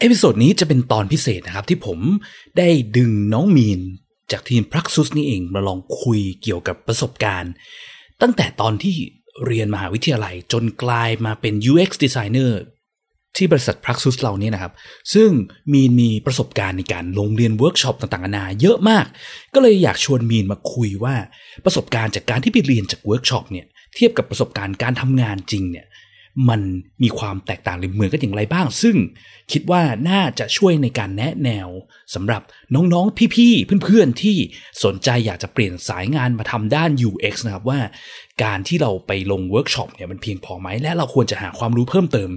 episode นี้จะเป็นตอนพิเศษนะครับที่ผมได้ดึงน้องมีน จากทีมพรักซุสนี่เองมาลองคุยเกี่ยวกับประสบการณ์ ตั้งแต่ตอนที่เรียนมหาวิทยาลัยจนกลายมาเป็น UX designer ที่บริษัทพรักซุสเราเนี่ยนะครับ ซึ่งมีนมีประสบการณ์ในการลงเรียนเวิร์กช็อปต่างๆนานาเยอะมาก ก็เลยอยากชวนมีนมาคุยว่าประสบการณ์จากการที่ไปเรียนจากเวิร์กช็อปเนี่ยเทียบกับประสบการณ์การทำงานจริงเนี่ย มันมีความแตกต่างหรือเหมือนกันอย่างไรบ้าง ซึ่งคิดว่าน่าจะช่วยในการแนะแนวสำหรับน้องๆ พี่ๆ เพื่อนๆ ที่สนใจอยากจะเปลี่ยนสายงานมาทำด้าน UX นะครับว่า การที่เราไปลงเวิร์กช็อปเนี่ยมันเพียงพอไหม และเราควรจะหาความรู้เพิ่มเติม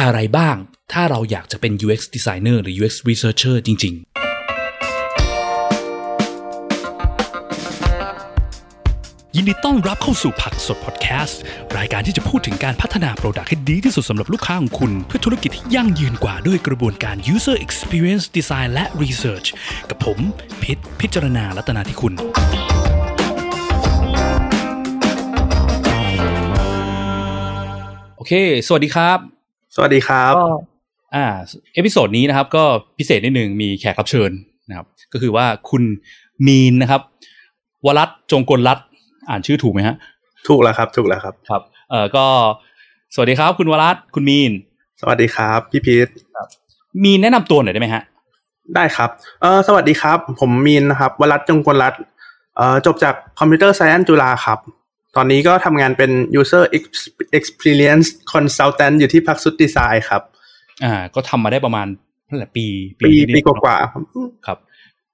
อะไรบ้าง ถ้าเราอยากจะเป็น UX designer หรือ UX researcher จริง ๆ ยินดีต้อนรับเข้าสู่พรักซุสพอดแคสต์ รายการที่จะพูดถึงการพัฒนา product ให้ดีที่สุดสำหรับลูกค้าของคุณ เพื่อธุรกิจที่ยั่งยืนกว่าด้วยกระบวนการ user experience design และ research กับผมพิษพิจารณาลัตนาที่คุณ โอเค สวัสดีครับ สวัสดีครับก็อ่า episode นี้นะครับก็พิเศษนิดหนึ่งมีแขกรับเชิญนะครับ ก็คือว่าคุณมีนนะครับวรัตน์จงกลรัตน์ อ่านชื่อถูกไหมฮะ ถูกแล้วครับ ถูกแล้วครับ ครับ เอ่อก็สวัสดีครับ คุณวรัตน์คุณมีน สวัสดีครับ พี่พีทมีนแนะนำตัวหน่อยได้ไหมฮะ ได้ครับ เออสวัสดีครับ ผมมีนนะครับ วรัตน์จงกลรัตน์เอ่อจบจากคอมพิวเตอร์ไซแอนจุฬาครับ ตอนนี้ก็ทำงานเป็น user experience consultant อยู่ที่พักสุดดีไซน์ครับ อ่า ก็ทำมาได้ประมาณเท่าไหร่ปีปีนิดๆปีกว่าๆครับครับ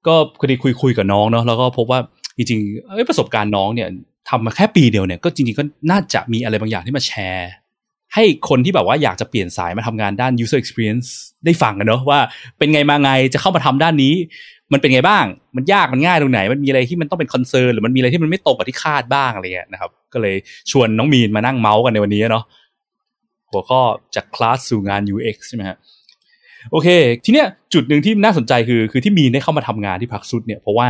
ก็พอดีคุยคุยกับน้องเนาะแล้วก็พบว่า จริงๆเอ้ยประสบการณ์น้องเนี่ยทำมาแค่ปีเดียวเนี่ยก็จริงๆก็น่าจะมีอะไรบางอย่างที่มาแชร์ ให้คนที่แบบว่าอยากจะเปลี่ยนสายมาทำงานด้าน user experience ได้ฟังกันเนาะว่าเป็นไงมาไงจะเข้ามาทำด้านนี้ มันเป็นไงบ้าง มันยากมันง่ายตรงไหน มันมีอะไรที่มันต้องเป็น concern หรือมันมีอะไรที่มันไม่ตรงกับที่คาดบ้างอะไรเงี้ยนะครับ ก็เลยชวนน้องมีนมานั่งเมาส์กันในวันนี้เนาะหัวข้อจากคลาสสู่งาน UX ใช่ไหมฮะโอเค ทีเนี้ยจุดหนึ่งที่น่าสนใจคือ คือที่มีนได้เข้ามาทำงานที่พรักซุสเนี่ยเพราะว่า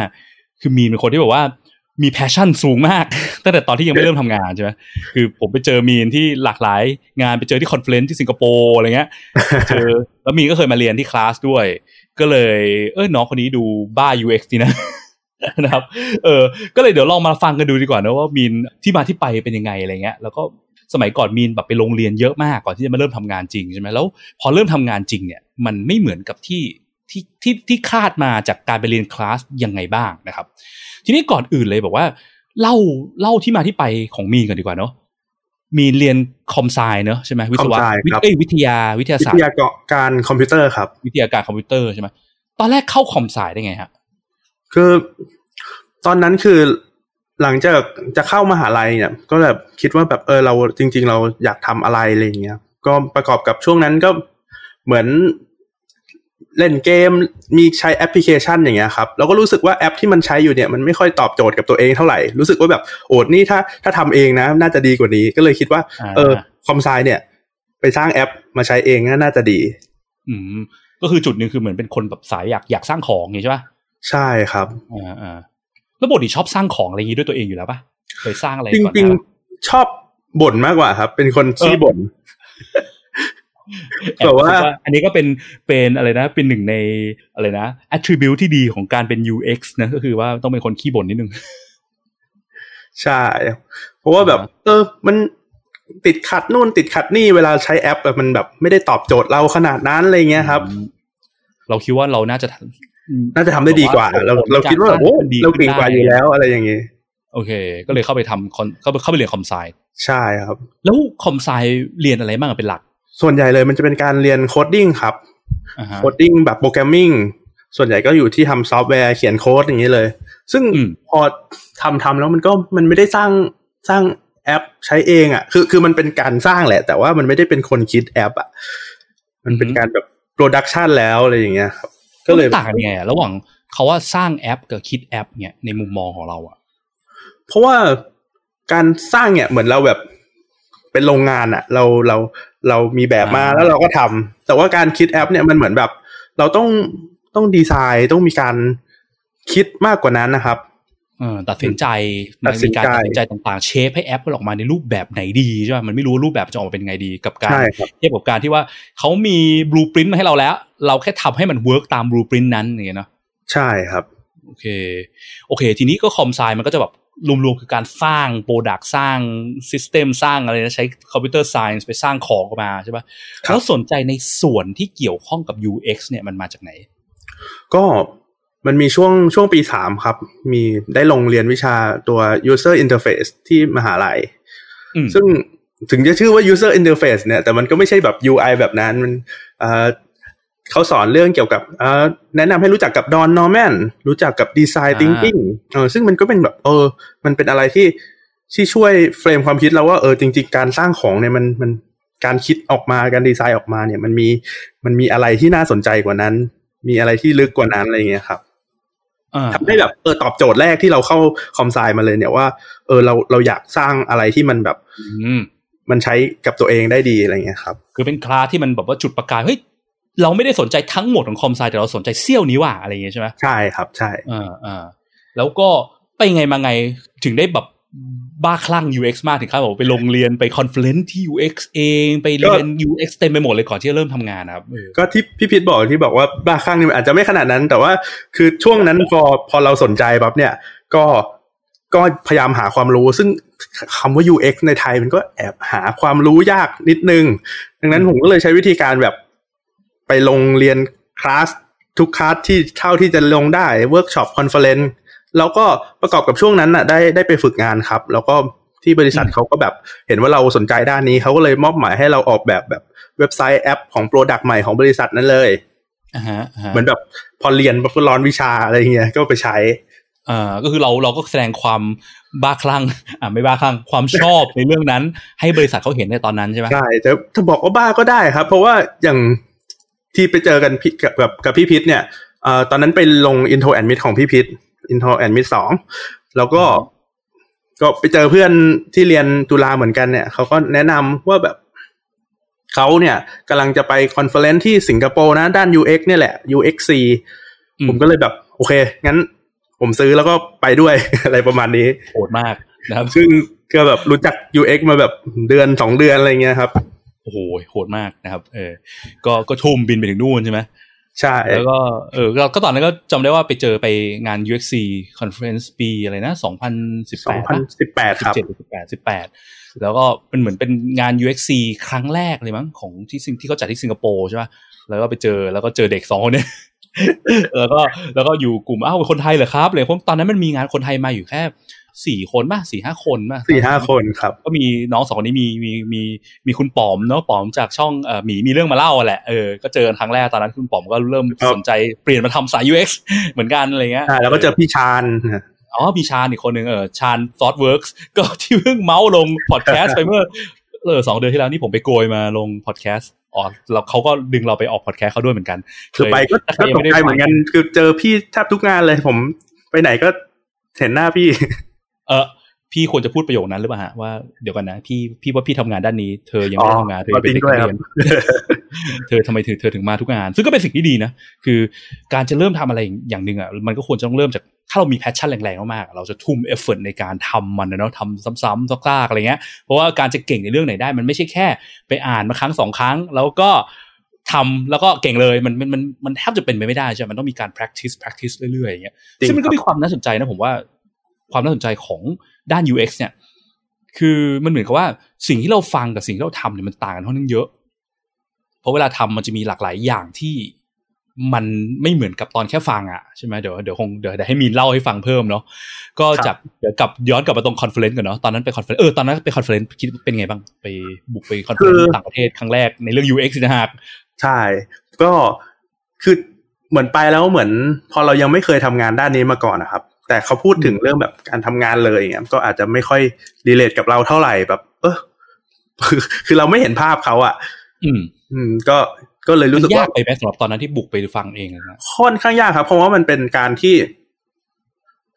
คือมีนเป็นคนที่แบบว่ามี passion สูงมาก ตั้งแต่ตอนที่ยังไม่เริ่มทำงานใช่ไหมคือผมไปเจอมีนที่หลากหลายงานไปเจอที่ conference ที่สิงคโปร์อะไรเงี้ยเจอแล้วมีนก็เคยมาเรียนที่คลาสด้วย ก็เลยเออน้องคนนี้ดูบ้า UX ดีนะนะครับเออก็เลยเดี๋ยวลองมาฟังกันดูดีกว่านะว่ามีนที่มาที่ไปเป็นยังไงอะไรเงี้ย แล้วก็สมัยก่อนมีนแบบไปโรงเรียนเยอะมากก่อนที่จะมาเริ่มทำงานจริงใช่ไหมแล้ว พอเริ่มทำงานจริงเนี่ยมันไม่เหมือนกับที่ ที่ที่ที่คาดมาจากการไปเรียนคลาสยังไงบ้างนะครับ ทีนี้ก่อนอื่นเลยบอกว่าเล่าเล่าที่มาที่ไปของมีนกันดีกว่าเนาะมีนเรียน com sci เนอะใช่ไหมวิศวะ com sci วิทครับเอ้ยวิทยาวิทยาศาสตร์วิทยาการคอมพิวเตอร์ครับ วิทยาการคอมพิวเตอร์ใช่ไหมตอนแรกเข้า com sci ได้ไงฮะคือตอนนั้นคือหลังจากจะเข้ามหาลัยเนี่ย ก็แบบคิดว่าแบบเออเราจริง ๆ เราอยากทำอะไรอะไรอย่างเงี้ยก็ประกอบกับช่วงนั้นก็เหมือน เล่นเกมมีใช้แอปพลิเคชันอย่างเงี้ยครับเราก็รู้สึกว่าแอปที่มันใช้อยู่เนี่ยมันไม่ค่อยตอบโจทย์กับตัวเองเท่าไหร่รู้สึกว่าแบบโอ้นี่ถ้าถ้าทำเองนะ น่าจะดีกว่านี้ก็เลยคิดว่าอ่า เออคอมไซเนี่ย ไปสร้างแอปมาใช้เองน่าจะดี อืมก็คือจุดหนึ่งคือเหมือนเป็นคนแบบสายอยากอยากสร้างของอย่างนี้ใช่ปะใช่ครับอ่าอ่าแล้วปกติชอบสร้างของอะไรอย่างนี้ด้วยตัวเองอยู่แล้วปะเคยสร้างอะไรจก่อนหริงน้าๆชอบบ่นมากกว่าครับ เป็นคนขี้บ่น แอบแบบว่าคิดอันนี้ก็เป็นเป็นอะไรนะ เป็นหนึ่งในอะไรนะ attribute ที่ดีของการเป็น UX นะ ก็คือว่าต้องเป็นคนขี้บ่นนิดนึง ใช่ เพราะว่าแบบ เออ มันติดขัดนู่นติดขัดนี่เวลาใช้แอปแบบมันแบบไม่ได้ตอบโจทย์เราขนาดนั้นอะไรเงี้ยครับอืมเราคิดว่าเราน่าจะทำน่าจะทำได้ดีกว่า เราเราคิดว่าโอ้เราเก่งกว่าอยู่แล้วอะไรอย่างเงี้ยโอเค ก็เลยเข้าไปทำคอนเข้าไปเข้าไปเรียน com sci ใช่ครับ แล้ว com sci เรียนอะไรบ้างอะเป็นหลัก ส่วนใหญ่เลยมันจะเป็นการเรียน coding ครับอ่าฮะ coding แบบ programming ส่วนใหญ่ก็อยู่ที่ทำซอฟต์แวร์เขียนโค้ดอย่างนี้เลย ซึ่งอืมพอทำทำแล้วมันก็มันไม่ได้สร้างสร้างแอปใช้เองอะ คือคือมันเป็นการสร้างแหละ แต่ว่ามันไม่ได้เป็นคนคิดแอปอะ มันเป็นการแบบ production แล้วอะไรอย่างเงี้ยครับ ก็เลยมันต่างกันยังไงอะระหว่างเขาว่าสร้างแอปกับคิดแอปเนี่ยในมุมมองของเราอะเพราะว่าการสร้างเนี่ยเหมือนเราแบบ เป็นโรงงานอะเราเราเรามีแบบมาแล้วเราก็ทำแต่ว่าการคิดแอป เนี่ยมันเหมือนแบบ เราต้องต้องดีไซน์ต้องมีการคิดมากกว่านั้นนะครับเออตัดสินใจตัมันดสิมีนใจการตัดสินใจต่างๆ shape ให้แอปมันออกมาในรูปแบบไหนดีใช่ไหมมันไม่รู้ว่ารูปแบบจะออกมาเป็นไงดีกับการใช่ครับเทียบกับการที่ว่าเขามี blueprint มาให้เราแล้ว เราแค่ทำให้มัน work ตาม blueprint นั้นอย่างเงี้ยเนาะใช่ครับ โอเค โอเค ทีนี้ก็ com sci มันก็จะแบบ รวมๆคือการสร้าง product สร้าง system สร้างอะไรนะใช้ computer science ไปสร้างของออกมาใช่ปะครับแล้วสนใจในส่วนที่เกี่ยวข้องกับ UX เนี่ยมันมาจากไหน ก็มันมีช่วงช่วงปีสามครับ มีได้ลงเรียนวิชาตัว user interface ที่มหาลัยอืมซึ่งถึงจะชื่อว่า user interface เนี่ย แต่มันก็ไม่ใช่แบบ UI แบบนั้น มัน เอ่อเขาสอนเรื่องเกี่ยวกับเอ่อแนะนำให้รู้จักกับดอนนอร์แมนรู้จักกับ design อ่า thinking เออซึ่งมันก็เป็นแบบเออ มันเป็นอะไรที่ที่ช่วยเฟรมความคิดเราว่าเออจริง ๆ การสร้างของเนี่ยมันมันการคิดออกมาการดีไซน์ออกมาเนี่ย มันมีมันมีอะไรที่น่าสนใจกว่านั้น มีอะไรที่ลึกกว่านั้นอะไรอย่างเงี้ยครับอ่าทำให้แบบเออตอบโจทย์แรกที่เราเข้าคอมไซมาเลยเนี่ยว่า เออเราเราอยากสร้างอะไรที่มันแบบอืมมันใช้กับตัวเองได้ดีอะไรเงี้ยครับ คือเป็นคลาสที่มันแบบว่าจุดประกายเฮ้ย เราไม่ได้สนใจทั้งหมดของคอมไซแต่เราสนใจเซี่ยวนี้ว่ะอะไรอย่างเงี้ยใช่ไหมใช่ครับใช่อ่าอ่าแล้วก็ไปไงมาไงถึงได้แบบบ้าคลั่ง UX มากถึงขั้นบอกว่าไปลงเรียนไป conference ที่ UX เองไปเรียน UX เต็มไปหมดเลยก่อนที่จะเริ่มทำงานนะครับเออก็ที่พี่พิษบอกที่บอกว่าบ้าคลั่งนี่มันอาจจะไม่ขนาดนั้น แต่ว่าคือช่วงนั้นพอพอเราสนใจปั๊บเนี่ย ก็ก็พยายามหาความรู้ ซึ่งคำว่า UX ในไทยมันก็แอบหาความรู้ยากนิดนึง ดังนั้นผมก็เลยใช้วิธีการแบบ ไปลงเรียนคลาสทุกคลาสที่เท่าที่จะลงได้ workshop conference แล้วก็ประกอบกับช่วงนั้นน่ะได้ได้ไปฝึกงานครับ แล้วก็ที่บริษัทเขาก็แบบเห็นว่าเราสนใจด้านนี้เขาก็เลยมอบหมายให้เราออกแบบแบบเว็บไซต์แอปของ product ใหม่ของบริษัทนั้นเลยอ่าฮะอ่าฮะเหมือนแบบพอเรียนปุ๊บก็ร้อนวิชาอะไรเงี้ยก็ไปใช้อ่าก็คือเราเราก็แสดงความบ้าคลั่งอ่าไม่บ้าคลั่งความชอบในเรื่องนั้น ให้บริษัทเขาเห็นในตอนนั้นใช่ไหมใช่แต่ถ้าบอกว่าบ้าก็ได้ครับ เพราะว่าอย่าง ที่ไปเจอกันพี่กับกับกับพี่พิษเนี่ยเอ่อตอนนั้นไปลง intro and mid ของพี่พิษ intro and mid สองแล้วก็ก็ไปเจอเพื่อนที่เรียนตุลาเหมือนกันเนี่ยเขาก็แนะนำว่าแบบเขาเนี่ยกำลังจะไปคอนเฟอเรนซ์ที่สิงคโปร์นะ ด้าน UX เนี่ยแหละ UXC อืผมก็เลยแบบ โอเค งั้นผมซื้อแล้วก็ไปด้วย อะไรประมาณนี้โหดมากนะครับ ซึ่งก็แบบรู้จัก UX มาแบบเดือนสองเดือนอะไรเงี้ยครับ โอ้โหโหดมากนะครับ เออ ก็ก็ทุ่มบินไปถึงนู่นใช่ไหมใช่ แล้วก็เออก็ก็ตอนนั้นก็จำได้ว่าไปเจอไปงาน UXC Conference ปีอะไรนะ2018สองพันป่ะสิบแปดครับ17หรือ18 18แล้วก็เป็นเหมือนเป็นงาน UXC ครั้งแรกเลยมั้งของที่สิงที่เขาจัดที่สิงคโปร์ใช่ป่ะแล้วก็ไปเจอแล้วก็เจอเด็กสองคนเนี่ยแล้วก็แล้วก็อยู่กลุ่มอ้าวเป็นคนไทยเหรอครับเลยเพราะตอนนั้นมันมีงานคนไทยมาอยู่แค่ สี่คนป่ะสี่ห้าคนป่ะสี่ห้าคนครับ ก็มีน้องสองคนนี้มีมีมีมีคุณป๋อมเนาะป๋อมจากช่องเอ่อหมีมีเรื่องมาเล่าอะแหละเออก็เจอกันครั้งแรกตอนนั้นคุณป๋อมก็เริ่มครับสนใจเปลี่ยนมาทำสาย UX เหมือนกันอะไรเงี้ยใช่แล้วก็เจอพี่ชาญอ๋อมีชาญอีกคนหนึ่งเออชาญซอ t เวิร์กก็ที่เพิ่งเมาส์ลงพอดแคสต์ไปเมื่อเออสองเดือนที่แล้วนี่ผมไปโกยมาลงพอดแคสต์อ๋อแล้วเขาก็ดึงเราไปออกพอดแคสต์เขาด้วยเหมือนกันคือไปก็ถ้าใครก็ยังตกไม่ได้ใจเหมือนกัน คือเจอพี่แทบทุกงานเลยผมไปไหนก็เห็นหน้าพี่ เออพี่ควรจะพูดประโยคนั้นหรือเปล่าฮะว่าเดี๋ยวก่อนนะพี่พี่ว่าพี่ทำงานด้านนี้ เธอยังไม่ได้ทำงานเธอยังเป็นเด็กอ๋อจริงด้วยนักครับเรียนเธอทำไมถึงเธอถึงมาทุกงาน ซึ่งก็เป็นสิ่งที่ดีนะ คือการจะเริ่มทำอะไรอย่างหนึ่งอะมันก็ควรจะต้องเริ่มจากถ้าเรามี passion แรงๆมากๆเราจะทุ่ม effort ในการทำมันนะเนาะทำซ้ำๆซากๆอะไรเงี้ยเพราะว่าการจะเก่งในเรื่องไหนได้ มันไม่ใช่แค่ ไปอ่านมาครั้งสองครั้ง แล้วก็ทำแล้วก็เก่งเลยมันมันมันมันแทบจะเป็นไปไม่ได้ใช่ไหมมันต้องมีการ practice practice เรื่อยๆอย่างเงี้ยจริงซึ่งมันก็ครับมีความน่าสนใจนะผมว่า ความน่าสนใจของด้าน UX เนี่ย คือมันเหมือนกับว่าสิ่งที่เราฟังกับสิ่งที่เราทำเนี่ยมันต่างกันค่อนข้างเยอะ เพราะเวลาทำมันจะมีหลากหลายอย่างที่มันไม่เหมือนกับตอนแค่ฟังอะใช่ไหมเดี๋ยวเดี๋ยวคงเดี๋ยวให้มีนเล่าให้ฟังเพิ่มเนาะก็จากเดี๋ยวกลับย้อนกลับมาตรง conference กันเนาะตอนนั้นไป conference เออตอนนั้นไป conference คิดเป็นไงบ้างไปบุกไป conference ต่างประเทศครั้งแรกในเรื่อง UX นะฮะใช่ ก็คือเหมือนไปแล้วเหมือน พอเรายังไม่เคยทำงานด้านนี้มาก่อนนะครับ แต่เขาพูดถึงเรื่องแบบการทำงานเลยอย่างเงี้ยก็อาจจะไม่ค่อย relate กับเราเท่าไหร่แบบ เออคือคือเราไม่เห็นภาพเขาอะอืม อืม ก็ก็เลยรู้สึกว่ามันยากไปไหมสำหรับตอนนั้นที่บุกไปฟังเองนะค่อนข้างยากครับ เพราะว่ามันเป็นการที่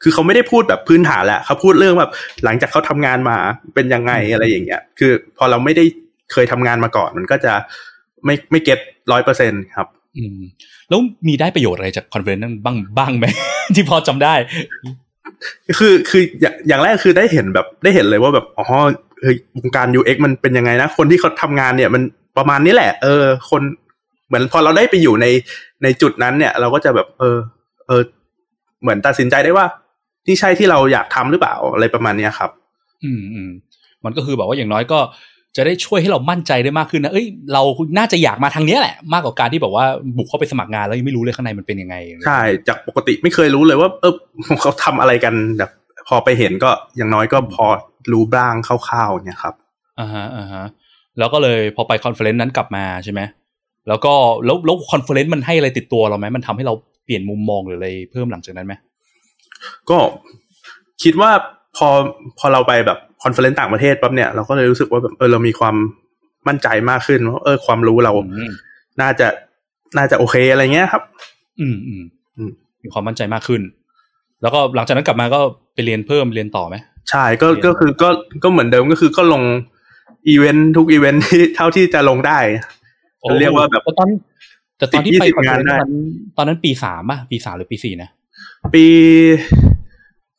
คือเขาไม่ได้พูดแบบพื้นฐานแหละเขาพูดเรื่องแบบ หลังจากเขาทำงานมาเป็นยังไงอะไรอย่างเงี้ย คือ พอเราไม่ได้เคยทำงานมาก่อน มันก็จะไม่ไม่เก็ตร้อยเปอร์เซ็นครับ อืมแล้วมีได้ประโยชน์อะไรจากคอนเฟอเรนซ์นั้นบ้างบ้างไหมที่พอจำได้ คือคืออย่างอย่างแรกคือได้เห็นแบบได้เห็นเลยว่าแบบอ๋อเฮ้ยวงการ UX มันเป็นยังไงนะคนที่เขาทำงานเนี่ยมันประมาณนี้แหละ เออ คนเหมือนพอเราได้ไปอยู่ในในจุดนั้นเนี่ย เราก็จะแบบ เออ เออ เหมือนตัดสินใจได้ว่านี่ใช่ที่เราอยากทำหรือเปล่าอะไรประมาณเนี้ยครับ อืมอืมมันก็คือแบบว่าอย่างน้อยก็ จะได้ช่วยให้เรามั่นใจได้มากขึ้นนะ เอ้ย เราน่าจะอยากมาทางเนี้ยแหละ มากกว่าการที่แบบว่าบุกเข้าไปสมัครงานแล้วยังไม่รู้เลยข้างในมันเป็นยังไง ใช่ จากปกติไม่เคยรู้เลยว่า เออเขาทำอะไรกันแบบพอไปเห็นก็อย่างน้อยก็พอรู้บ้างคร่าวๆเนี่ยครับ อ่าฮะ อ่าฮะ แล้วก็เลยพอไป conference นั้นกลับมาใช่ไหม แล้วก็แล้วแล้ว conference มันให้อะไรติดตัวเราไหม มันทำให้เราเปลี่ยนมุมมองหรืออะไรเพิ่มหลังจากนั้นไหม ก็คิดว่า พอพอเราไปแบบ conference ต่างประเทศปั๊บเนี่ยเราก็เลยรู้สึกว่าแบบเออเรามีความมั่นใจมากขึ้นว่าเออความรู้เราอืมน่าจะน่าจะโอเคอะไรเงี้ยครับอืมอืมอืมมีความมั่นใจมากขึ้น แล้วก็หลังจากนั้นกลับมาก็ไปเรียนเพิ่มเรียนต่อไหมใช่ก็เรียนก็คือก็ก็เหมือนเดิมก็คือก็ลงอีเวนท์ทุกอีเวนท์ที่เท่าที่จะลงได้โอ้เรียกว่าแบบแต่ตอนแต่ตอนที่ไป10-20คอนเฟอเรนงานซ์ได้นั้นตอนนั้นปีสามป่ะปีสามหรือปีสี่นะ ปี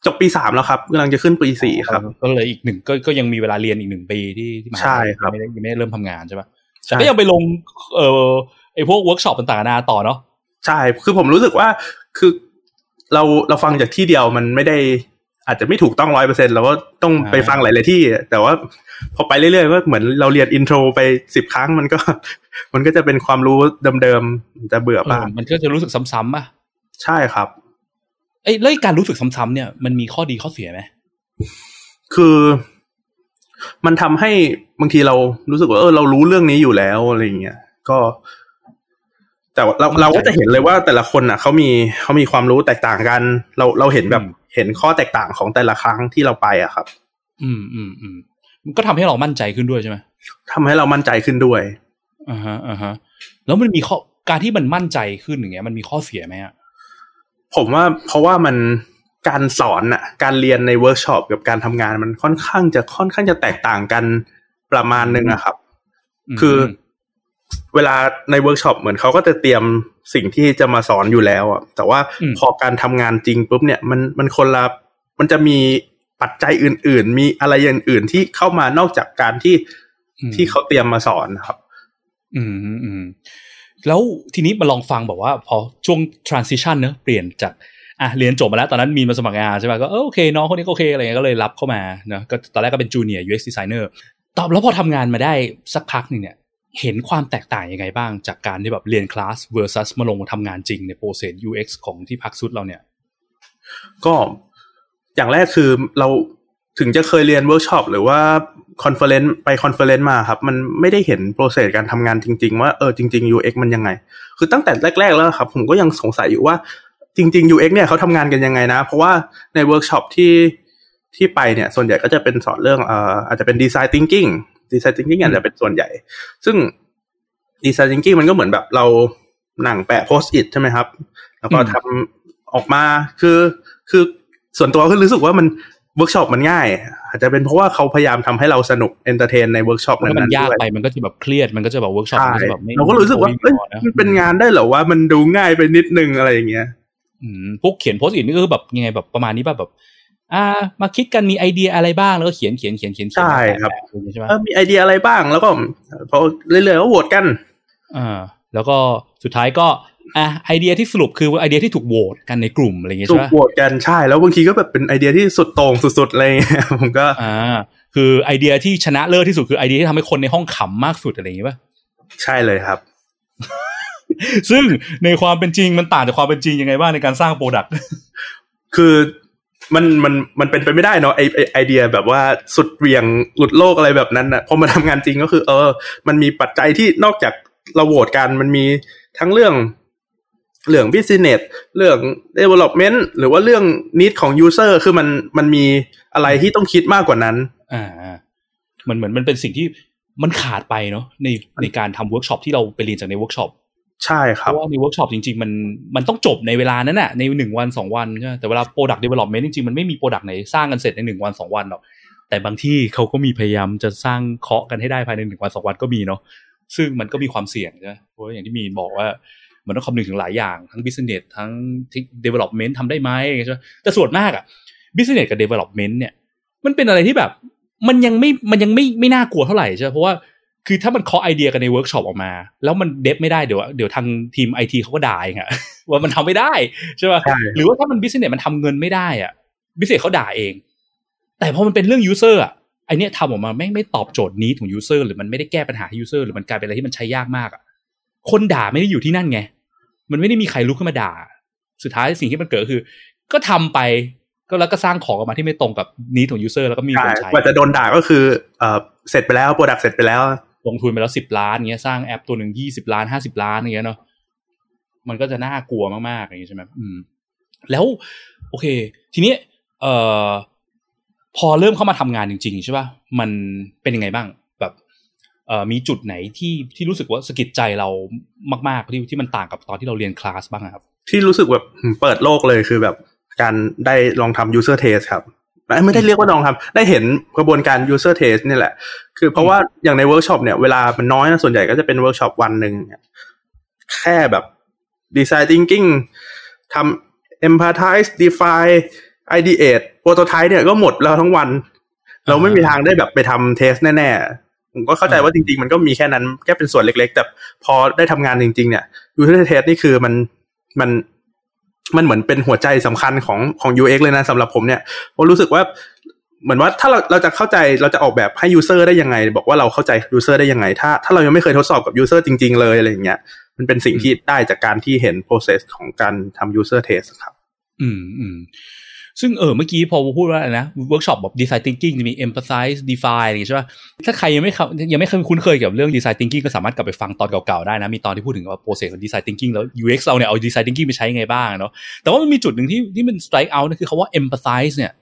จบปีสามแล้วครับกำลังจะขึ้นปีสี่ครับ ก็เลยอีกหนึ่งก็ก็ยังมีเวลาเรียนอีกหนึ่งปีที่ที่มหาลัยใช่ครับยังไม่ได้ยังไม่ได้เริ่มทำงานใช่ปะใช่แต่ก็ยังไปลงเอ่อไอพวกเวิร์กช็อปต่างๆนานาต่อเนาะใช่ คือผมรู้สึกว่าคือเราเราฟังจากที่เดียวมันไม่ได้อาจจะไม่ถูกต้องร้อยเปอร์เซ็นเราก็ต้องไปฟังหลาย ๆ ที่ แต่ว่าพอไปเรื่อยๆก็เหมือนเราเรียนอินโทรไปสิบครั้งมันก็ มันก็จะเป็นความรู้เดิมๆจะเบื่อเอบ้าองมันก็จะรู้สึกซ้ำๆป่ะใช่ครับ เอ้ยแล้วไอ้การรู้สึกซ้ำๆเนี่ยมันมีข้อดีข้อเสียไหมคือมันทำให้บางทีเรารู้สึกว่าเออเรารู้เรื่องนี้อยู่แล้วอะไรอย่างเงี้ยก็ แต่ว่าเราเราก็จะเห็นเลยว่าแต่ละคนอะเขามีเขามีความรู้แตกต่างกัน เราเราเห็นแบบเห็นข้อแตกต่างของแต่ละครั้งที่เราไปอะครับ อืมอืมอืมมันก็ทำให้เรามั่นใจขึ้นด้วยใช่ไหมทำให้เรามั่นใจขึ้นด้วยอ่าฮะอ่าฮะแล้วมันมีข้อการที่มันมั่นใจขึ้นอย่างเงี้ย มันมีข้อเสียไหมอะ ผมว่าเพราะว่ามันการสอนอะการเรียนในเวิร์กช็อปกับการทำงานมันค่อนข้างจะค่อนข้างจะแตกต่างกันประมาณหนึ่งอะครับ คือเวลาในเวิร์กช็อปเหมือนเขาก็จะเตรียมสิ่งที่จะมาสอนอยู่แล้วอะแต่ว่าอืมพอการทำงานจริงปุ๊บเนี่ยมันมันคนละมันจะมีปัจจัยอื่น ๆ มีอะไรอย่างอื่นที่เข้ามานอกจากการที่อืมที่เขาเตรียมมาสอนนะครับ อืมอืมอืม แล้วทีนี้มาลองฟังบอกว่าพอช่วง transition เนอะเปลี่ยนจากอะเรียนจบมาแล้วตอนนั้นมีมาสมัครงานใช่ไหมก็โอเคน้องคนนี้ก็โอเคอะไรเงี้ยก็เลยรับเข้ามาเนอะก็ตอนแรกก็เป็น junior UX designer ตอบแล้วพอทำงานมาได้สักพักหนึ่งเนี่ยเห็นความแตกต่างยังไงบ้าง จากการที่แบบเรียนคลาส versus มาลงทำงานจริงในโปรเซส UX ของที่พักสุดเราเนี่ย ก็อย่างแรกคือเรา ถึงจะเคยเรียนเวิร์กช็อปหรือว่า conference ไป conference มาครับ มันไม่ได้เห็น process การทำงานจริง ๆ ว่าเออจริง ๆ UX มันยังไง คือตั้งแต่แรก ๆ แล้วครับ ผมก็ยังสงสัยอยู่ว่าจริง ๆ UX เนี่ยเขาทำงานกันยังไงนะ เพราะว่าในเวิร์กช็อปที่ที่ไปเนี่ย ส่วนใหญ่ก็จะเป็นสอนเรื่องเอ่ออาจจะเป็นดีไซน์ thinking ดีไซน์ thinking อาจจะเป็นส่วนใหญ่ ซึ่ง design thinking มันก็เหมือนแบบเรานั่งแปะ Post-it ใช่ไหมครับ แล้วก็อืมทำออกมาคือคือส่วนตัวก็รู้สึกว่ามัน เวิร์กช็อปมันง่าย อาจจะเป็นเพราะว่าเขาพยายามทำให้เราสนุก entertain ในเวิร์กช็อปนั้นๆถ้ามันยากด้วยไปมันก็จะแบบเครียดมันก็จะแบบเวิร์กช็อปใช่มันจะแบบไม่เราก็รู้สึกว่าไม่เอ้ยพอนะมันเป็นงานได้เหรอว่ามันดูง่ายไปนิดนึงอะไรอย่างเงี้ยอืมพวกเขียนโพสต์อิทนี่ก็คือแบบยังไงแบบประมาณนี้ป่ะแบบ อ่า มาคิดกันมีไอเดียอะไรบ้างแล้วก็เขียนเขียนเขียนเขียนเขียนใช่ครับแปะๆอย่างเงี้ยใช่ไหมเออมีไอเดียอะไรบ้างแล้วก็พอเรื่อยๆก็โหวตกันอ่าแล้วก็สุดท้ายก็ อะไอเดียที่สรุปคือไอเดียที่ถูกโหวตกันในกลุ่มอะไรอย่างเงี้ยถูใช่กปะโหวตกันใช่แล้วบางทีก็แบบเป็นไอเดียที่สุดโต่งสุดๆอะไรอย่างเงี้ยผมก็อ่าคือไอเดียที่ชนะเลิศที่สุดคือไอเดียที่ทำให้คนในห้องขำมากสุดอะไรอย่างเงี้ยป่ะใช่เลยครับ ซึ่งในความเป็นจริงมันต่างจากความเป็นจริงยังไงบ้างในการสร้างโปรดักต์คือมันมันมันเป็นไปไม่ได้เนาะไอไอไอเดียแบบว่าสุดเหวียงหลุดโลกอะไรแบบนั้นนะพอมาทำงานจริงก็คือ เออ มันมีปัจจัยที่นอกจากเราโหวตกันมันมีทั้งเรื่อง เรื่อง business เรื่อง development หรือว่าเรื่อง need ของ user คือมันมันมีอะไรที่ต้องคิดมากกว่านั้น อ่ามันเหมือนมันเป็นสิ่งที่มันขาดไปเนาะในในการทำเวิร์กช็อปที่เราไปเรียนจากในเวิร์กช็อปใช่ครับราะว่าในเวิร์กช็อปจริงๆ มันมันต้องจบในเวลานั้นน่ะในหนึ่งวันสองวันใช่ไหมแต่เวลา Product Development จริงๆ มันไม่มี Product ไหนสร้างกันเสร็จในหนึ่งวันสองวันหรอกแต่บางที่เขาก็มีพยายามจะสร้างเคาะกันให้ได้ภายในหนึ่งวันสองวันก็มีเนาะซึ่งมันก็มีความเสี่ยงใช่ไหมเพราะว่าอย่างที่มีนบอกว่า มันต้องคำนึงถึงหลายอย่างทั้ง business ทั้ง development ทำได้ไหมใช่ไหมแต่ส่วนมากอะ business กับ development เนี่ย มันเป็นอะไรที่แบบ มันยังไม่มันยังไม่ไม่น่ากลัวเท่าไหร่ใช่ไหมเพราะว่าคือถ้ามันเคาะไอเดียกันในเวิร์กช็อปออกมา แล้วมัน dev ไม่ได้เดี๋ยวเดี๋ยวทางทีมไอทีเขาก็ด่าเองอะว่ามันทำไม่ได้ใช่ป่ะใช่หรือว่าถ้ามัน business มันทำเงินไม่ได้อะ business เขาด่าเอง แต่พอมันเป็นเรื่อง user อะไอเนี้ยทำออกมาแม่งไม่ตอบโจทย์ need ของ user หรือมันไม่ได้แก้ปัญหาให้ user หรือมันกลายเป็นอะไรที่มันใช้ยากมากอะคนด่าไม่ได้อยู่ที่นั่นไง มันไม่ได้มีใครลุกขึ้นมาด่า สุดท้ายสิ่งที่มันเกิดคือ ก็ทำไปก็แล้วก็สร้างของออกมาที่ไม่ตรงกับ need ของ user แล้วก็มีใช่คนใช้กว่าจะโดนด่าก็คือเอ่อเสร็จไปแล้ว product เสร็จไปแล้ว ลงทุนไปแล้วสิบล้านเงี้ยสร้างแอปตัวหนึ่งยี่สิบล้านห้าสิบล้านอย่างเงี้ยเนาะมันก็จะน่ากลัวมากๆอย่างงี้ใช่ไหมอืม แล้ว โอเค ทีนี้เอ่อพอเริ่มเข้ามาทำงานจริง ๆ ใช่ป่ะมันเป็นยังไงบ้างแบบเอ่อ มีจุดไหนที่ที่รู้สึกว่าสะกิดใจเรามากๆที่ที่มันต่างกับตอนที่เราเรียนคลาสบ้างครับ ที่รู้สึกแบบเปิดโลกเลยคือแบบการได้ลองทำ user test ครับไม่ได้เรียกว่าลองทำได้เห็นกระบวนการ user test นี่แหละ คือเพราะว่าอย่างในเวิร์กช็อปเนี่ยเวลามันน้อยนะส่วนใหญ่ก็จะเป็นเวิร์กช็อปวันหนึ่งแค่แบบ design thinking ทำ empathize define ideate prototype เนี่ยก็หมดแล้วทั้งวัน เราไม่มีทางได้แบบไปทำเทสแน่ๆ ผมก็เข้าใจว่าจริง ๆ มันก็มีแค่นั้นแค่เป็นส่วนเล็ก ๆ แต่พอได้ทำงานจริง ๆ เนี่ย user test นี่คือมันมันมันเหมือนเป็นหัวใจสำคัญของของ UX เลยนะสำหรับผมเนี่ยผมรู้สึกว่าเหมือนว่าถ้าเราเราจะเข้าใจเราจะออกแบบให้ user ได้ยังไง บอกว่าเราเข้าใจ user ได้ยังไง ถ้าถ้าเรายังไม่เคยทดสอบกับ user จริง ๆ เลยอะไรอย่างเงี้ยมันเป็นสิ่งที่ได้จากการที่เห็น process ของการทำ user test ครับ อืมอืม ซึ่งเออเมื่อกี้พอพูดว่าอะไรนะเวิร์กช็อปแบบ design thinking จะมี empathize define อะไรอย่างงี้ใช่ป่ะถ้าใครยังไม่เข้ายังไม่เคยคุ้นเคยกับเรื่อง design thinking ก็สามารถกลับไปฟังตอนเก่าๆได้นะมีตอนที่พูดถึงว่า process ของ design thinking แล้ว UX เราเนี่ยเอา design thinking ไปใช้ยังไงบ้างเนาะแต่ว่ามันมีจุดหนึ่งที่ที่มัน strike out นะคือคำว่า empathize เนี่ย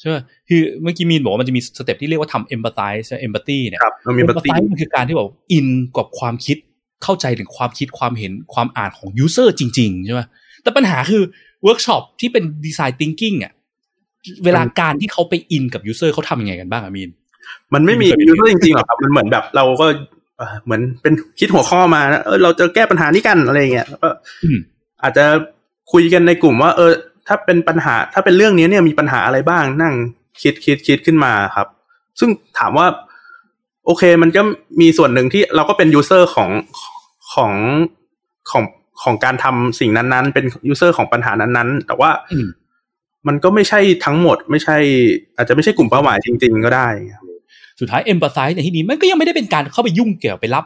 ใช่ป่ะคือเมื่อกี้มีนบอกว่ามันจะมี step ที่เรียกว่าทำ empathize empathy เนี่ยครับเรามี empathy empathize มันคือการที่แบบอินกับความคิดเข้าใจถึงความคิดความเห็นความอ่านของ user จริง ๆ ใช่ไหมแต่ปัญหาคือ เวิร์กช็อปที่เป็น design thinking อะเวลาการที่เขาไปอินกับ user เขาทำยังไงกันบ้างอะมีน มันไม่มี user จริงๆหรอกครับ มันเหมือนแบบเราก็เอ่อเหมือนเป็นคิดหัวข้อมานะเออเราจะแก้ปัญหานี้กันอะไรอย่างเงี้ยแล้วก็อืมอาจจะคุยกันในกลุ่มว่า เออ ถ้าเป็นปัญหา ถ้าเป็นเรื่องนี้เนี่ยมีปัญหาอะไรบ้างนั่งคิดคิดคิดขึ้นมาครับ ซึ่งถามว่า โอเค มันก็มีส่วนหนึ่งที่เราก็เป็น user ของของของ ของการทำสิ่งนั้นๆ เป็นยูเซอร์ของปัญหานั้นๆ แต่ว่าอืมมันก็ไม่ใช่ทั้งหมด ไม่ใช่ อาจจะไม่ใช่กลุ่มเป้าหมายจริง ๆ ก็ได้ สุดท้าย empathize ในที่นี้มันก็ยังไม่ได้เป็นการเข้าไปยุ่งเกี่ยวไปรับ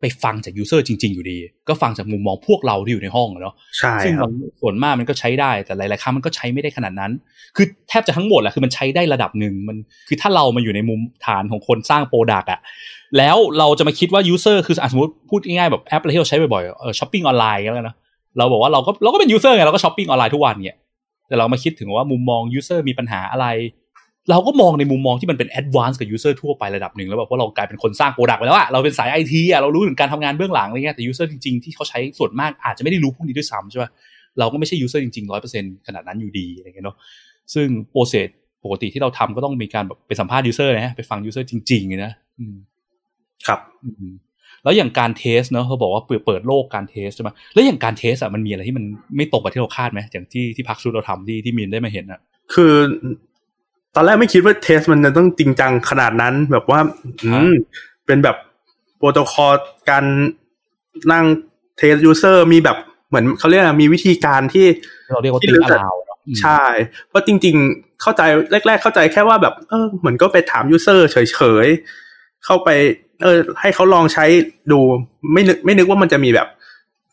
ไปฟังจาก user จริง ๆ อยู่ดี ก็ฟังจากมุมมองพวกเราที่อยู่ในห้องอะเนาะใช่ซึ่งครับบางส่วนมากมันก็ใช้ได้แต่หลาย ๆ ครั้งมันก็ใช้ไม่ได้ขนาดนั้น คือแทบจะทั้งหมดแหละคือมันใช้ได้ระดับหนึ่งมันคือถ้าเรามาอยู่ในมุมฐานของคนสร้าง product อะแล้วเราจะมาคิดว่า user คืออะสมมติพูดง่ายๆแบบแอปอะไรที่เราใช้บ่อยๆเออช้อปปิ้งออนไลน์กันแล้วกันนะเราบอกว่าเราก็เราก็เป็น user ไงเราก็ช้อปปิ้งออนไลน์ทุกวันเนี่ยแต่เรามาคิดถึงว่ามุมมอง user มีปัญหาอะไร เราก็มองในมุมมองที่มันเป็น advance กว่า user ทั่วไประดับหนึ่งแล้วแบบว่าเรากลายเป็นคนสร้าง product ไปแล้วอะเราเป็นสายไอทีอะเรารู้ถึงการทำงานเบื้องหลังอะไรเงี้ยแต่ user จริงๆที่เขาใช้ส่วนมากอาจจะไม่ได้รู้พวกนี้ด้วยซ้ำใช่ป่ะเราก็ไม่ใช่ user จริงๆร้อยเปอร์เซ็นขนาดนั้นอยู่ดีอะไรเงี้ยเนาะซึ่ง process ปกติที่เราทำก็ต้องมีการแบบไปสัมภาษณ์ user นะฮะไปฟัง user จริงๆเลยนะอืมครับอืมแล้วอย่างการ test เนาะเขาบอกว่าเปิดเปิดโลกการ test ใช่ไหมแล้วอย่างการ test อะมันมีอะไรที่มันไม่ตรงกับที่เราคาดไหมอย่างที่ที่พักซูเราทำที่ที่มีนได้มาเห็นอะคือ ตอนแรกไม่คิดว่า test มันจะต้องจริงจังขนาดนั้น แบบว่า อืม เป็นแบบโปรโตคอลการนั่ง test user มีแบบเหมือนเขาเรียกอะไรมีวิธีการที่เราเรียกว่า thinking aloud เนาะอืมใช่เพราะจริง ๆ เข้าใจแรก ๆ เข้าใจแค่ว่าแบบ เออเหมือนก็ไปถาม user เฉยๆเข้าไป เออ ให้เขาลองใช้ดูไม่นึกไม่นึกว่ามันจะมีแบบ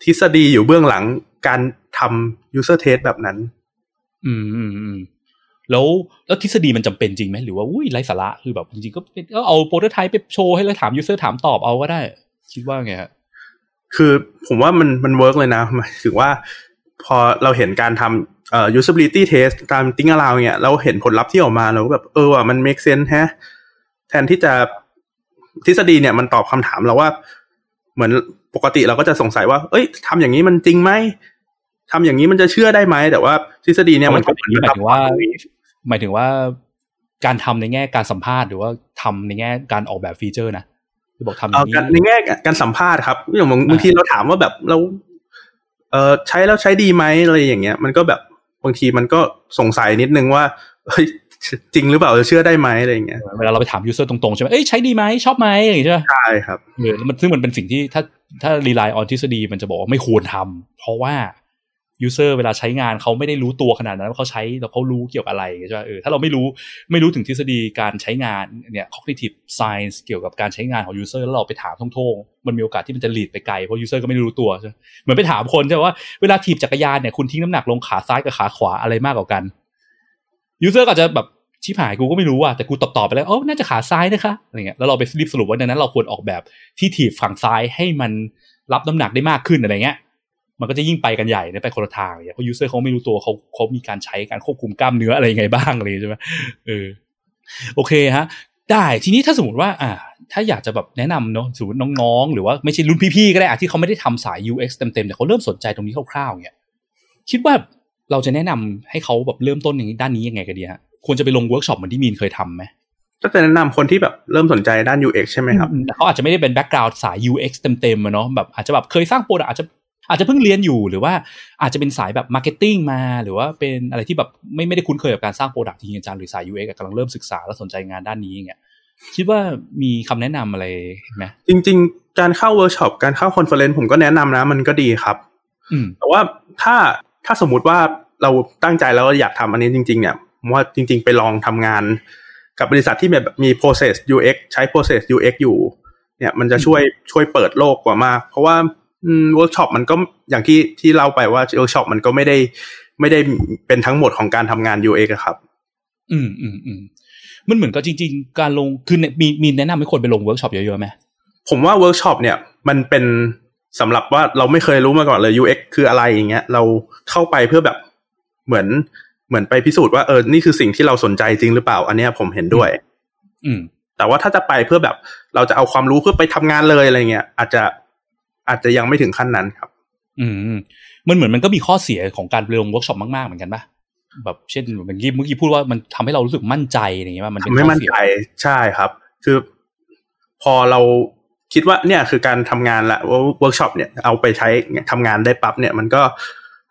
ทฤษฎีอยู่เบื้องหลังการทำ user test แบบนั้น อืมอืมอืม แล้วแล้ทฤษฎีมันจำเป็นจริงไหมหรือว่าอุ้ยไร้สาระคือแบบจริงๆก็เป็นก็เอา prototype ไปโชว์ให้แล้วถาม user ถามตอบเอาก็ได้ คิดว่าไงฮะคือผมว่ามันมัน work เลยนะหมายถึงว่าพอเราเห็นการทำเอ่อ usability test ตาม thinking aloud เนี่ยเราเห็นผลลัพธ์ที่ออกมาเราก็แบบเออว่ะมัน make sense แฮะแทนที่จะทฤษฎีเนี่ยมันตอบคำถามเราว่า เหมือนปกติเราก็จะสงสัยว่า เอ้ยทำอย่างนี้มันจริงไหมทำอย่างนี้มันจะเชื่อได้ไหมแต่ว่าทฤษฎีเนี่ยมันก็หมายถึงว่า หมายถึงว่าการทำในแง่การสัมภาษณ์หรือว่าทำในแง่การออกแบบ feature นะที่บอกทำอเอาย่างการในนี้แง่การสัมภาษณ์ครับอย่างบางบางทีเราถามว่าแบบเราเออใช้แล้วใช้ดีไหมอะไรอย่างเงี้ย มันก็แบบบางทีมันก็สงสัยนิดนึงว่าเฮ้ยจริงหรือเปล่าจะเชื่อได้ไหมอะไรอย่างเงี้ยเวลาเราไปถาม user ตรงๆใช่ไหมเอ้ยใช้ดีไหมชอบไหมอย่างงี้ใช่ไหมใช่ครับเออแล้วมันซึ่งมันเป็นสิ่งที่ถ้าถ้า rely on ทฤษฎีมันจะบอกว่าไม่ควรทำเพราะว่า user เวลาใช้งานเขาไม่ได้รู้ตัวขนาดนั้นว่าเขาใช้แล้วเขารู้เกี่ยวกับอะไรใช่ไหมเออถ้าเราไม่รู้ไม่รู้ถึงทฤษฎีการใช้งานเนี่ย cognitive science เกี่ยวกับการใช้งานของ user แล้วเราไปถามตรงๆมันมีโอกาสที่มันจะ lead ไปไกลเพราะ user ก็ไม่รู้ตัวใช่ไหมเหมือนไปถามคนใช่ไหมว่าเวลาถีบจักรยานเนี่ยคุณทิ้งน้ำหนักลงขาซ้ายกับขาขวาอะไรมากกว่ากัน user ก็อาจจะแบบชิบหายกูก็ไม่รู้อะแต่กูตอบตอบไปแล้วโอ้น่าจะขาซ้ายนะคะอะไรเงี้ยแล้วเราไปรีบสรุปว่าดังนั้นเราควรออกแบบที่ถีบฝั่งซ้ายให้มันรับน้ำหนักได้มากขึ้นอะไรเงี้ย มันก็จะยิ่งไปกันใหญ่เนี่ยไปคนละทางอย่างเพราะ user เขาไม่รู้ตัวเขาเขามีการใช้การควบคุมกล้ามเนื้ออะไรยังไงบ้างอะไรใช่ไหมเออโอเคฮะ ได้ทีนี้ถ้าสมมติว่า อ่า ถ้าอยากจะแบบแนะนำเนาะสมมติน้องๆ หรือว่าไม่ใช่รุ่นพี่ๆก็ได้อะที่เขาไม่ได้ทำสาย UX เต็มๆแต่เขาเริ่มสนใจตรงนี้คร่าวๆเนี่ยคิดว่าเราจะแนะนำให้เขาแบบเริ่มต้นอย่างนี้ด้านนี้ยังไงกันดีฮะควรจะไปลงเวิร์กช็อปเหมือนที่มีนเคยทำไหมก็จะแนะนำคนที่แบบเริ่มสนใจด้าน UX ใช่ไหมครับแต่เขาอาจจะไม่ได้เป็น background สาย UX เต็มๆอะเนาะแบบอาจจะแบบเคยสร้าง product อาจจะ อาจจะเพิ่งเรียนอยู่หรือว่าอาจจะเป็นสายแบบ marketing มา หรือว่าเป็นอะไรที่แบบไม่ไม่ได้คุ้นเคยกับการสร้าง product จริงๆจังหรือสาย UX อะกำลังเริ่มศึกษาและสนใจงานด้านนี้อย่างเงี้ยคิดว่ามีคำแนะนำอะไรไหมจริง ๆ การเข้าเวิร์กช็อปการเข้า conference ผมก็แนะนำนะ มันก็ดีครับอืมแต่ว่าถ้าถ้าสมมุติว่าเราตั้งใจแล้วอยากทำอันนี้จริง ๆ เนี่ยผมว่าจริง ๆ ไปลองทำงาน กับบริษัทที่แบบมี process UX ใช้ process UX อยู่ เนี่ย มันจะช่วยช่วยเปิดโลกกว่ามาก เพราะว่า เวิร์กช็อปมันก็อย่างที่ที่เล่าไปว่าเวิร์กช็อปมันก็ไม่ได้ไม่ได้เป็นทั้งหมดของการทำงาน UX อะครับ อืมอืมอืมมันเหมือนกับจริง ๆ การลงคือมีมีแนะนำให้คนไปลงเวิร์กช็อปเยอะๆไหมผมว่าเวิร์กช็อปเนี่ยมันเป็นสำหรับว่าเราไม่เคยรู้มาก่อนเลย UX คืออะไรอย่างเงี้ย เราเข้าไปเพื่อแบบเหมือนเหมือนไปพิสูจน์ว่าเออนี่คือสิ่งที่เราสนใจจริงหรือเปล่า อันเนี้ยผมเห็นด้วย อืม แต่ว่าถ้าจะไปเพื่อแบบ เราจะเอาความรู้เพื่อไปทำงานเลยอะไรเงี้ยอาจจะ อาจจะยังไม่ถึงขั้นนั้นครับ อืมมันเหมือนมันก็มีข้อเสียของการไปลงเวิร์กช็อปมากๆเหมือนกันปะแบบเช่นเมื่อกี้เมื่อกี้พูดว่ามันทำให้เรารู้สึกมั่นใจอย่างเงี้ยว่ามันเป็นทำให้ข้อมั่นเสียใจใช่ครับ คือ พอเราคิดว่าเนี่ยคือการทำงานละว่าเวิร์กช็อปเนี่ยเอาไปใช้ทำงานได้ปั๊บเนี่ย มันก็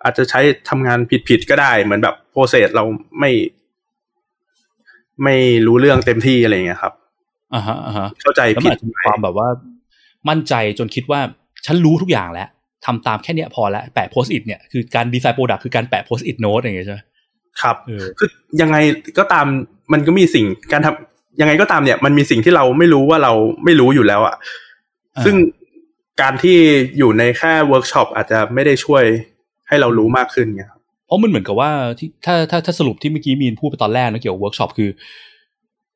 อาจจะใช้ทำงานผิดๆก็ได้ เหมือนแบบ process เราไม่ ไม่รู้เรื่องเต็มที่อะไรเงี้ยครับอ่าฮะอ่าฮะเข้าใจแล้วผิมันดอาจจะมีความแบบว่า มั่นใจจนคิดว่า ฉันรู้ทุกอย่างแล้วทำตามแค่เนี้ยพอแล้วแปะ Post-it เนี่ยคือการดีไซน์ product คือการแปะ Post-it note อย่างเงี้ยใช่ไหมครับเออคือยังไงก็ตามมันก็มีสิ่งการทำยังไงก็ตามเนี่ยมันมีสิ่งที่เราไม่รู้ว่าเราไม่รู้อยู่แล้วอะ่ะอ่าซึ่งการที่อยู่ในแค่เวิร์กช็อปอาจจะไม่ได้ช่วยให้เรารู้มากขึ้นไงครับเพราะมันเหมือนกับว่าที่ถ้าถ้าถ้าสรุปที่เมื่อกี้มีนพูดไปตอนแรกนะเกี่ยวกับเวิร์กช็อปคือ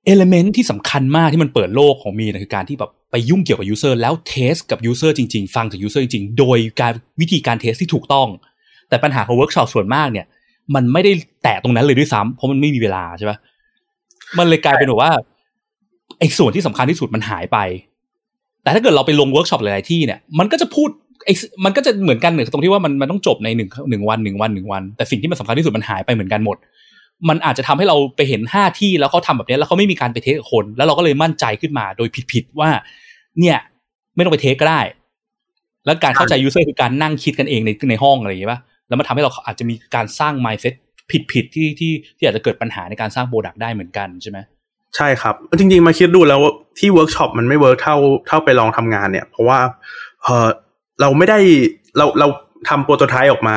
element ที่สำคัญมากที่มันเปิดโลกของมีนนะคือการที่แบบ ไปยุ่งเกี่ยวกับ user แล้ว test กับ user จริง ๆ ฟังจาก user จริง ๆ โดยการวิธีการ test ที่ถูกต้อง แต่ปัญหาของเวิร์กช็อปส่วนมากเนี่ย มันไม่ได้แตะตรงนั้นเลยด้วยซ้ำเพราะมันไม่มีเวลาใช่ปะมันเลยกลายเป็นแบบว่าไอ้ส่วนที่สำคัญที่สุดมันหายไป แต่ถ้าเกิดเราไปลงเวิร์กช็อปหลาย ๆ ที่เนี่ยมันก็จะพูดไอ้มันก็จะเหมือนกันเหมือนตรงที่ว่ามันมันต้องจบในหนึ่งหนึ่งวันหนึ่งวันหนึ่งวัน แต่สิ่งที่มันสำคัญที่สุดมันหายไปเหมือนกันหมด มันอาจจะทำให้เราไปเห็นห้าที่แล้วเขาทำแบบนี้แล้วเขาไม่มีการไป test กับคน แล้วเราก็เลยมั่นใจขึ้นมา โดยผิดๆว่า เนี่ย ไม่ต้องไป test ก็ได้ แล้วการเข้าใจ user คือการนั่งคิดกันเองในในห้องอะไรอย่างเงี้ยป่ะแล้วมันทำให้เราอาจจะมีการสร้าง mindset ผิดๆที่ที่ที่อาจจะเกิดปัญหาในการสร้าง product ได้เหมือนกันใช่ไหมใช่ครับ จริงๆ มาคิดดูแล้วที่เวิร์กช็อปมันไม่ work เท่าเท่าไปลองทำงานเนี่ย เพราะว่าเออเราไม่ได้เราเราทำ prototype ออกมา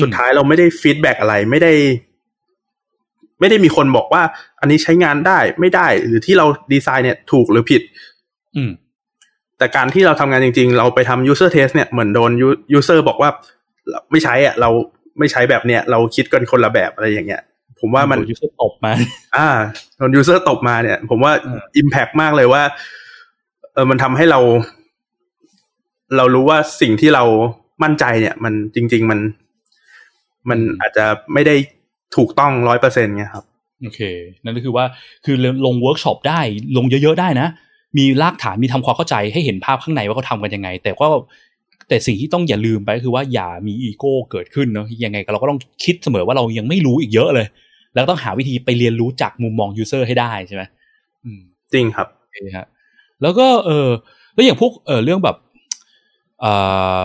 สุดท้ายเราไม่ได้ feedback อะไรไม่ได้ ไม่ได้มีคนบอกว่า อันนี้ใช้งานได้ไม่ได้ หรือที่เราดีไซน์เนี่ย ถูกหรือผิด อืม แต่การที่เราทำงานจริง ๆ เราไปทำ user test เนี่ยเหมือนโดน user บอกว่าไม่ใช้อะเราไม่ใช้แบบเนี้ยเราคิดกันคนละแบบอะไรอย่างเงี้ย ผมว่ามัน user ตบมา อ่าโดน user ตบมาเนี่ย ผมว่าเออ impact มากเลยว่า เออมันทำให้เรา เรารู้ว่าสิ่งที่เรามั่นใจเนี่ย มันจริง ๆ มัน มันอาจจะไม่ได้ถูกต้องร้อยเปอร์เซ็นต์ไงครับ โอเค นั่นก็คือว่าคือลงเวิร์กช็อปได้ลงเยอะ ๆ ได้นะ มีรากฐานมีทำความเข้าใจให้เห็นภาพข้างในว่าเขาทำกันยังไง แต่ก็แต่สิ่งที่ต้องอย่าลืมไปก็คือว่าอย่ามีอีโก้เกิดขึ้นเนาะยังไงก็เราก็ต้องคิดเสมอว่าเรายังไม่รู้อีกเยอะเลย แล้วต้องหาวิธีไปเรียนรู้จากมุมมอง user ให้ได้ใช่ไหมอืมจริงครับโอเคฮะแล้วก็เออแล้วอย่างพวกเออเรื่องแบบเอ่อ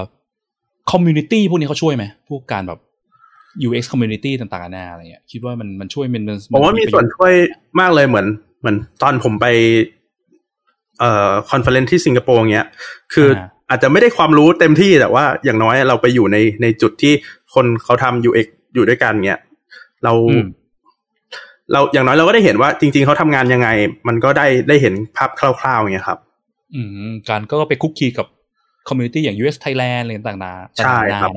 community พวกนี้เขาช่วยไหมพวกการแบบ UX community ต่างๆนานาอะไรเงี้ยคิดว่ามันมันช่วยมันผมว่ามีส่วนช่วยมากเลยเหมือน เหมือนตอนผมไป เอ่อ conference ที่สิงคโปร์เงี้ย คืออาจจะไม่ได้ความรู้เต็มที่แต่ว่าอย่างน้อยเราไปอยู่ในในจุดที่คนเขาทำ UX อยู่ด้วยกันเงี้ย เราเราอย่างน้อยเราก็ได้เห็นว่าจริง ๆเขาทำงานยังไง มันก็ได้ได้เห็นภาพคร่าวๆเงี้ยครับ อืม การก็ไปคุกคีกับคอมมูนิตี้อย่าง US Thailand อะไรต่างๆใช่ครับ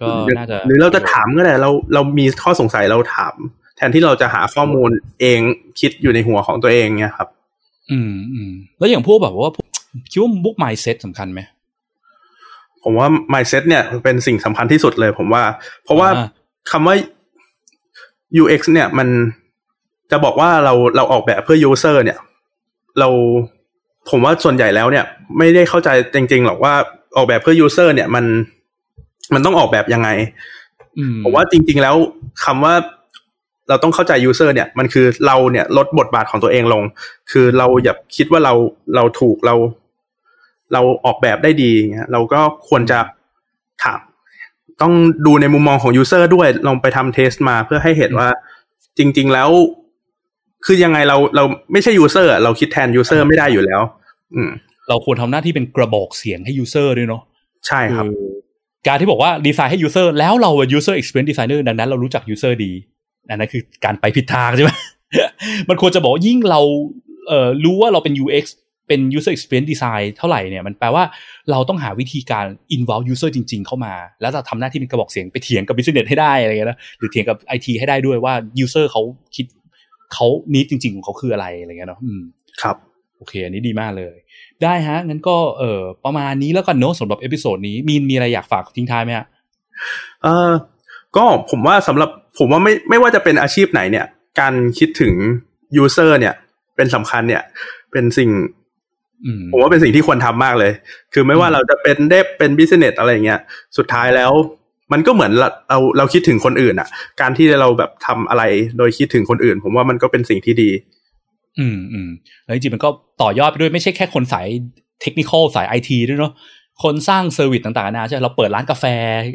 ก็น่าจะหรือเราจะถามก็ได้เราเรามีข้อสงสัยเราถาม แทนที่เราจะหาข้อมูลเองคิดอยู่ในหัวของตัวเองเนี่ยครับ อืมอืมแล้วอย่างพวกแบบว่าคิดว่าบุก mindset สำคัญไหมผมว่า mindset เนี่ยเป็นสิ่งสำคัญที่สุดเลย ผมว่า เพราะว่าคำว่า UX เนี่ย มันจะบอกว่าเราเราออกแบบเพื่อ user เนี่ย เราผมว่าส่วนใหญ่แล้วเนี่ย ไม่ได้เข้าใจจริงๆหรอกว่าออกแบบเพื่อ user เนี่ยมันมันต้องออกแบบยังไงผมว่าจริง ๆ แล้วคำว่า เราต้องเข้าใจ user เนี่ยมันคือเราเนี่ยลดบทบาทของตัวเองลง คือเราอย่าคิดว่าเราเราถูกเรา เราออกแบบได้ดีเงี้ยเราก็ควรจะถามต้องดูในมุมมองของ user ด้วยลองไปทำเทสมาเพื่อให้เห็นว่าจริง ๆ แล้ว คือยังไงเราเราไม่ใช่ user เราคิดแทน user ไม่ได้อยู่แล้ว อืม เราควรทำหน้าที่เป็นกระบอกเสียงให้ user ด้วยเนาะใช่ครับ การที่บอกว่าดีไซน์ให้ user แล้วเราเป็น user experience designer ดังนั้นเรารู้จัก user ดี อันนั้นคือการไปผิดทางใช่ไหมมันควรจะบอกยิ่งเราเอ่อรู้ว่าเราเป็น UX เป็น user experience design เท่าไหร่เนี่ยมันแปลว่าเราต้องหาวิธีการ involve user จริง ๆ เข้ามา แล้วจะทำหน้าที่เป็นกระบอกเสียงไปเถียงกับ business ให้ได้อะไรเงี้ยนะหรือเถียงกับ IT ให้ได้ด้วยว่า user เขาคิดเขา need จริง ๆ ของเขาคืออะไรอะไรเงี้ยเนาะครับโอเค อันนี้ดีมากเลย ได้ฮะ งั้นก็เออประมาณนี้แล้วกันเนาะสำหรับ episode นี้มีนมีอะไรอยากฝากทิ้งท้ายไหมฮะเออ ก็ผมว่าสำหรับผมว่าไม่ไม่ว่าจะเป็นอาชีพไหนเนี่ย การคิดถึง user เนี่ย เป็นสำคัญเนี่ย เป็นสิ่งผมว่าเป็นสิ่งที่ควรทำมากเลย คือไม่ว่าเราจะเป็น dev เป็น business อะไรเงี้ย สุดท้ายแล้ว มันก็เหมือนเราเราคิดถึงคนอื่นอะ การที่เราแบบทำอะไรโดยคิดถึงคนอื่น ผมว่ามันก็เป็นสิ่งที่ดี อืมอืมแล้วจริงๆมันก็ต่อยอดไปด้วยไม่ใช่แค่คนสาย technical สายไอทีด้วยเนาะ คนสร้าง service ต่างๆนะใช่เราเปิดร้านกาแฟ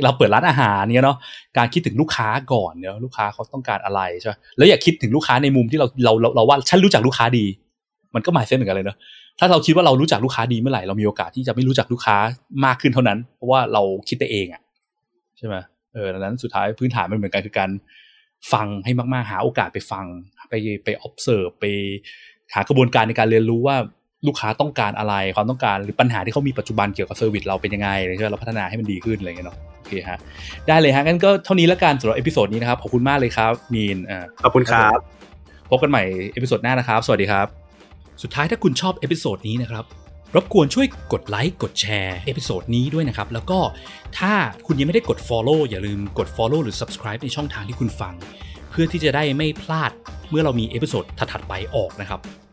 เราเปิดร้านอาหารเนี่ยเนาะการคิดถึงลูกค้าก่อนเนี่ยลูกค้าเขาต้องการอะไรใช่แล้วอย่าคิดถึงลูกค้าในมุมที่เราเราเราว่าฉันรู้จักลูกค้าดี มันก็ mindset เหมือนกันเลยเนาะถ้าเราคิดว่าเรารู้จักลูกค้าดีเมื่อไหร่เรามีโอกาสที่จะไม่รู้จักลูกค้ามากขึ้นเท่านั้น เพราะว่าเราคิดได้เองอะ่ะใช่ไหมเออดังนั้นสุดท้ายพื้นฐานมันเหมือนกันคือการฟังให้มากๆหาโอกาสไปฟัง ไปไป observe ไปหากระบวนการในการเรียนรู้ว่า ลูกค้าต้องการอะไรความต้องการหรือปัญหาที่เขามีปัจจุบันเกี่ยวกับ service เราเป็นยังไงอะไรเงี้ยเราพัฒนาให้มันดีขึ้นอะไรเงี้ยเนาะโอเคฮะได้เลยฮะงั้นก็เท่านี้แล้วกันสำหรับ episode นี้นะครับขอบคุณมากเลยครับมีนขอบคุณครับพบกันใหม่ episode หน้านะครับ สวัสดีครับ สุดท้ายถ้าคุณชอบ episode นี้นะครับรบกวนช่วยกดไลค์กดแชร์ episode นี้ด้วยนะครับ แล้วก็ถ้าคุณยังไม่ได้กด Follow อย่าลืมกด Follow หรือ Subscribe ในช่องทางที่คุณฟัง เพื่อที่จะได้ไม่พลาดเมื่อเรามี episode ถัดๆไปออกนะครับ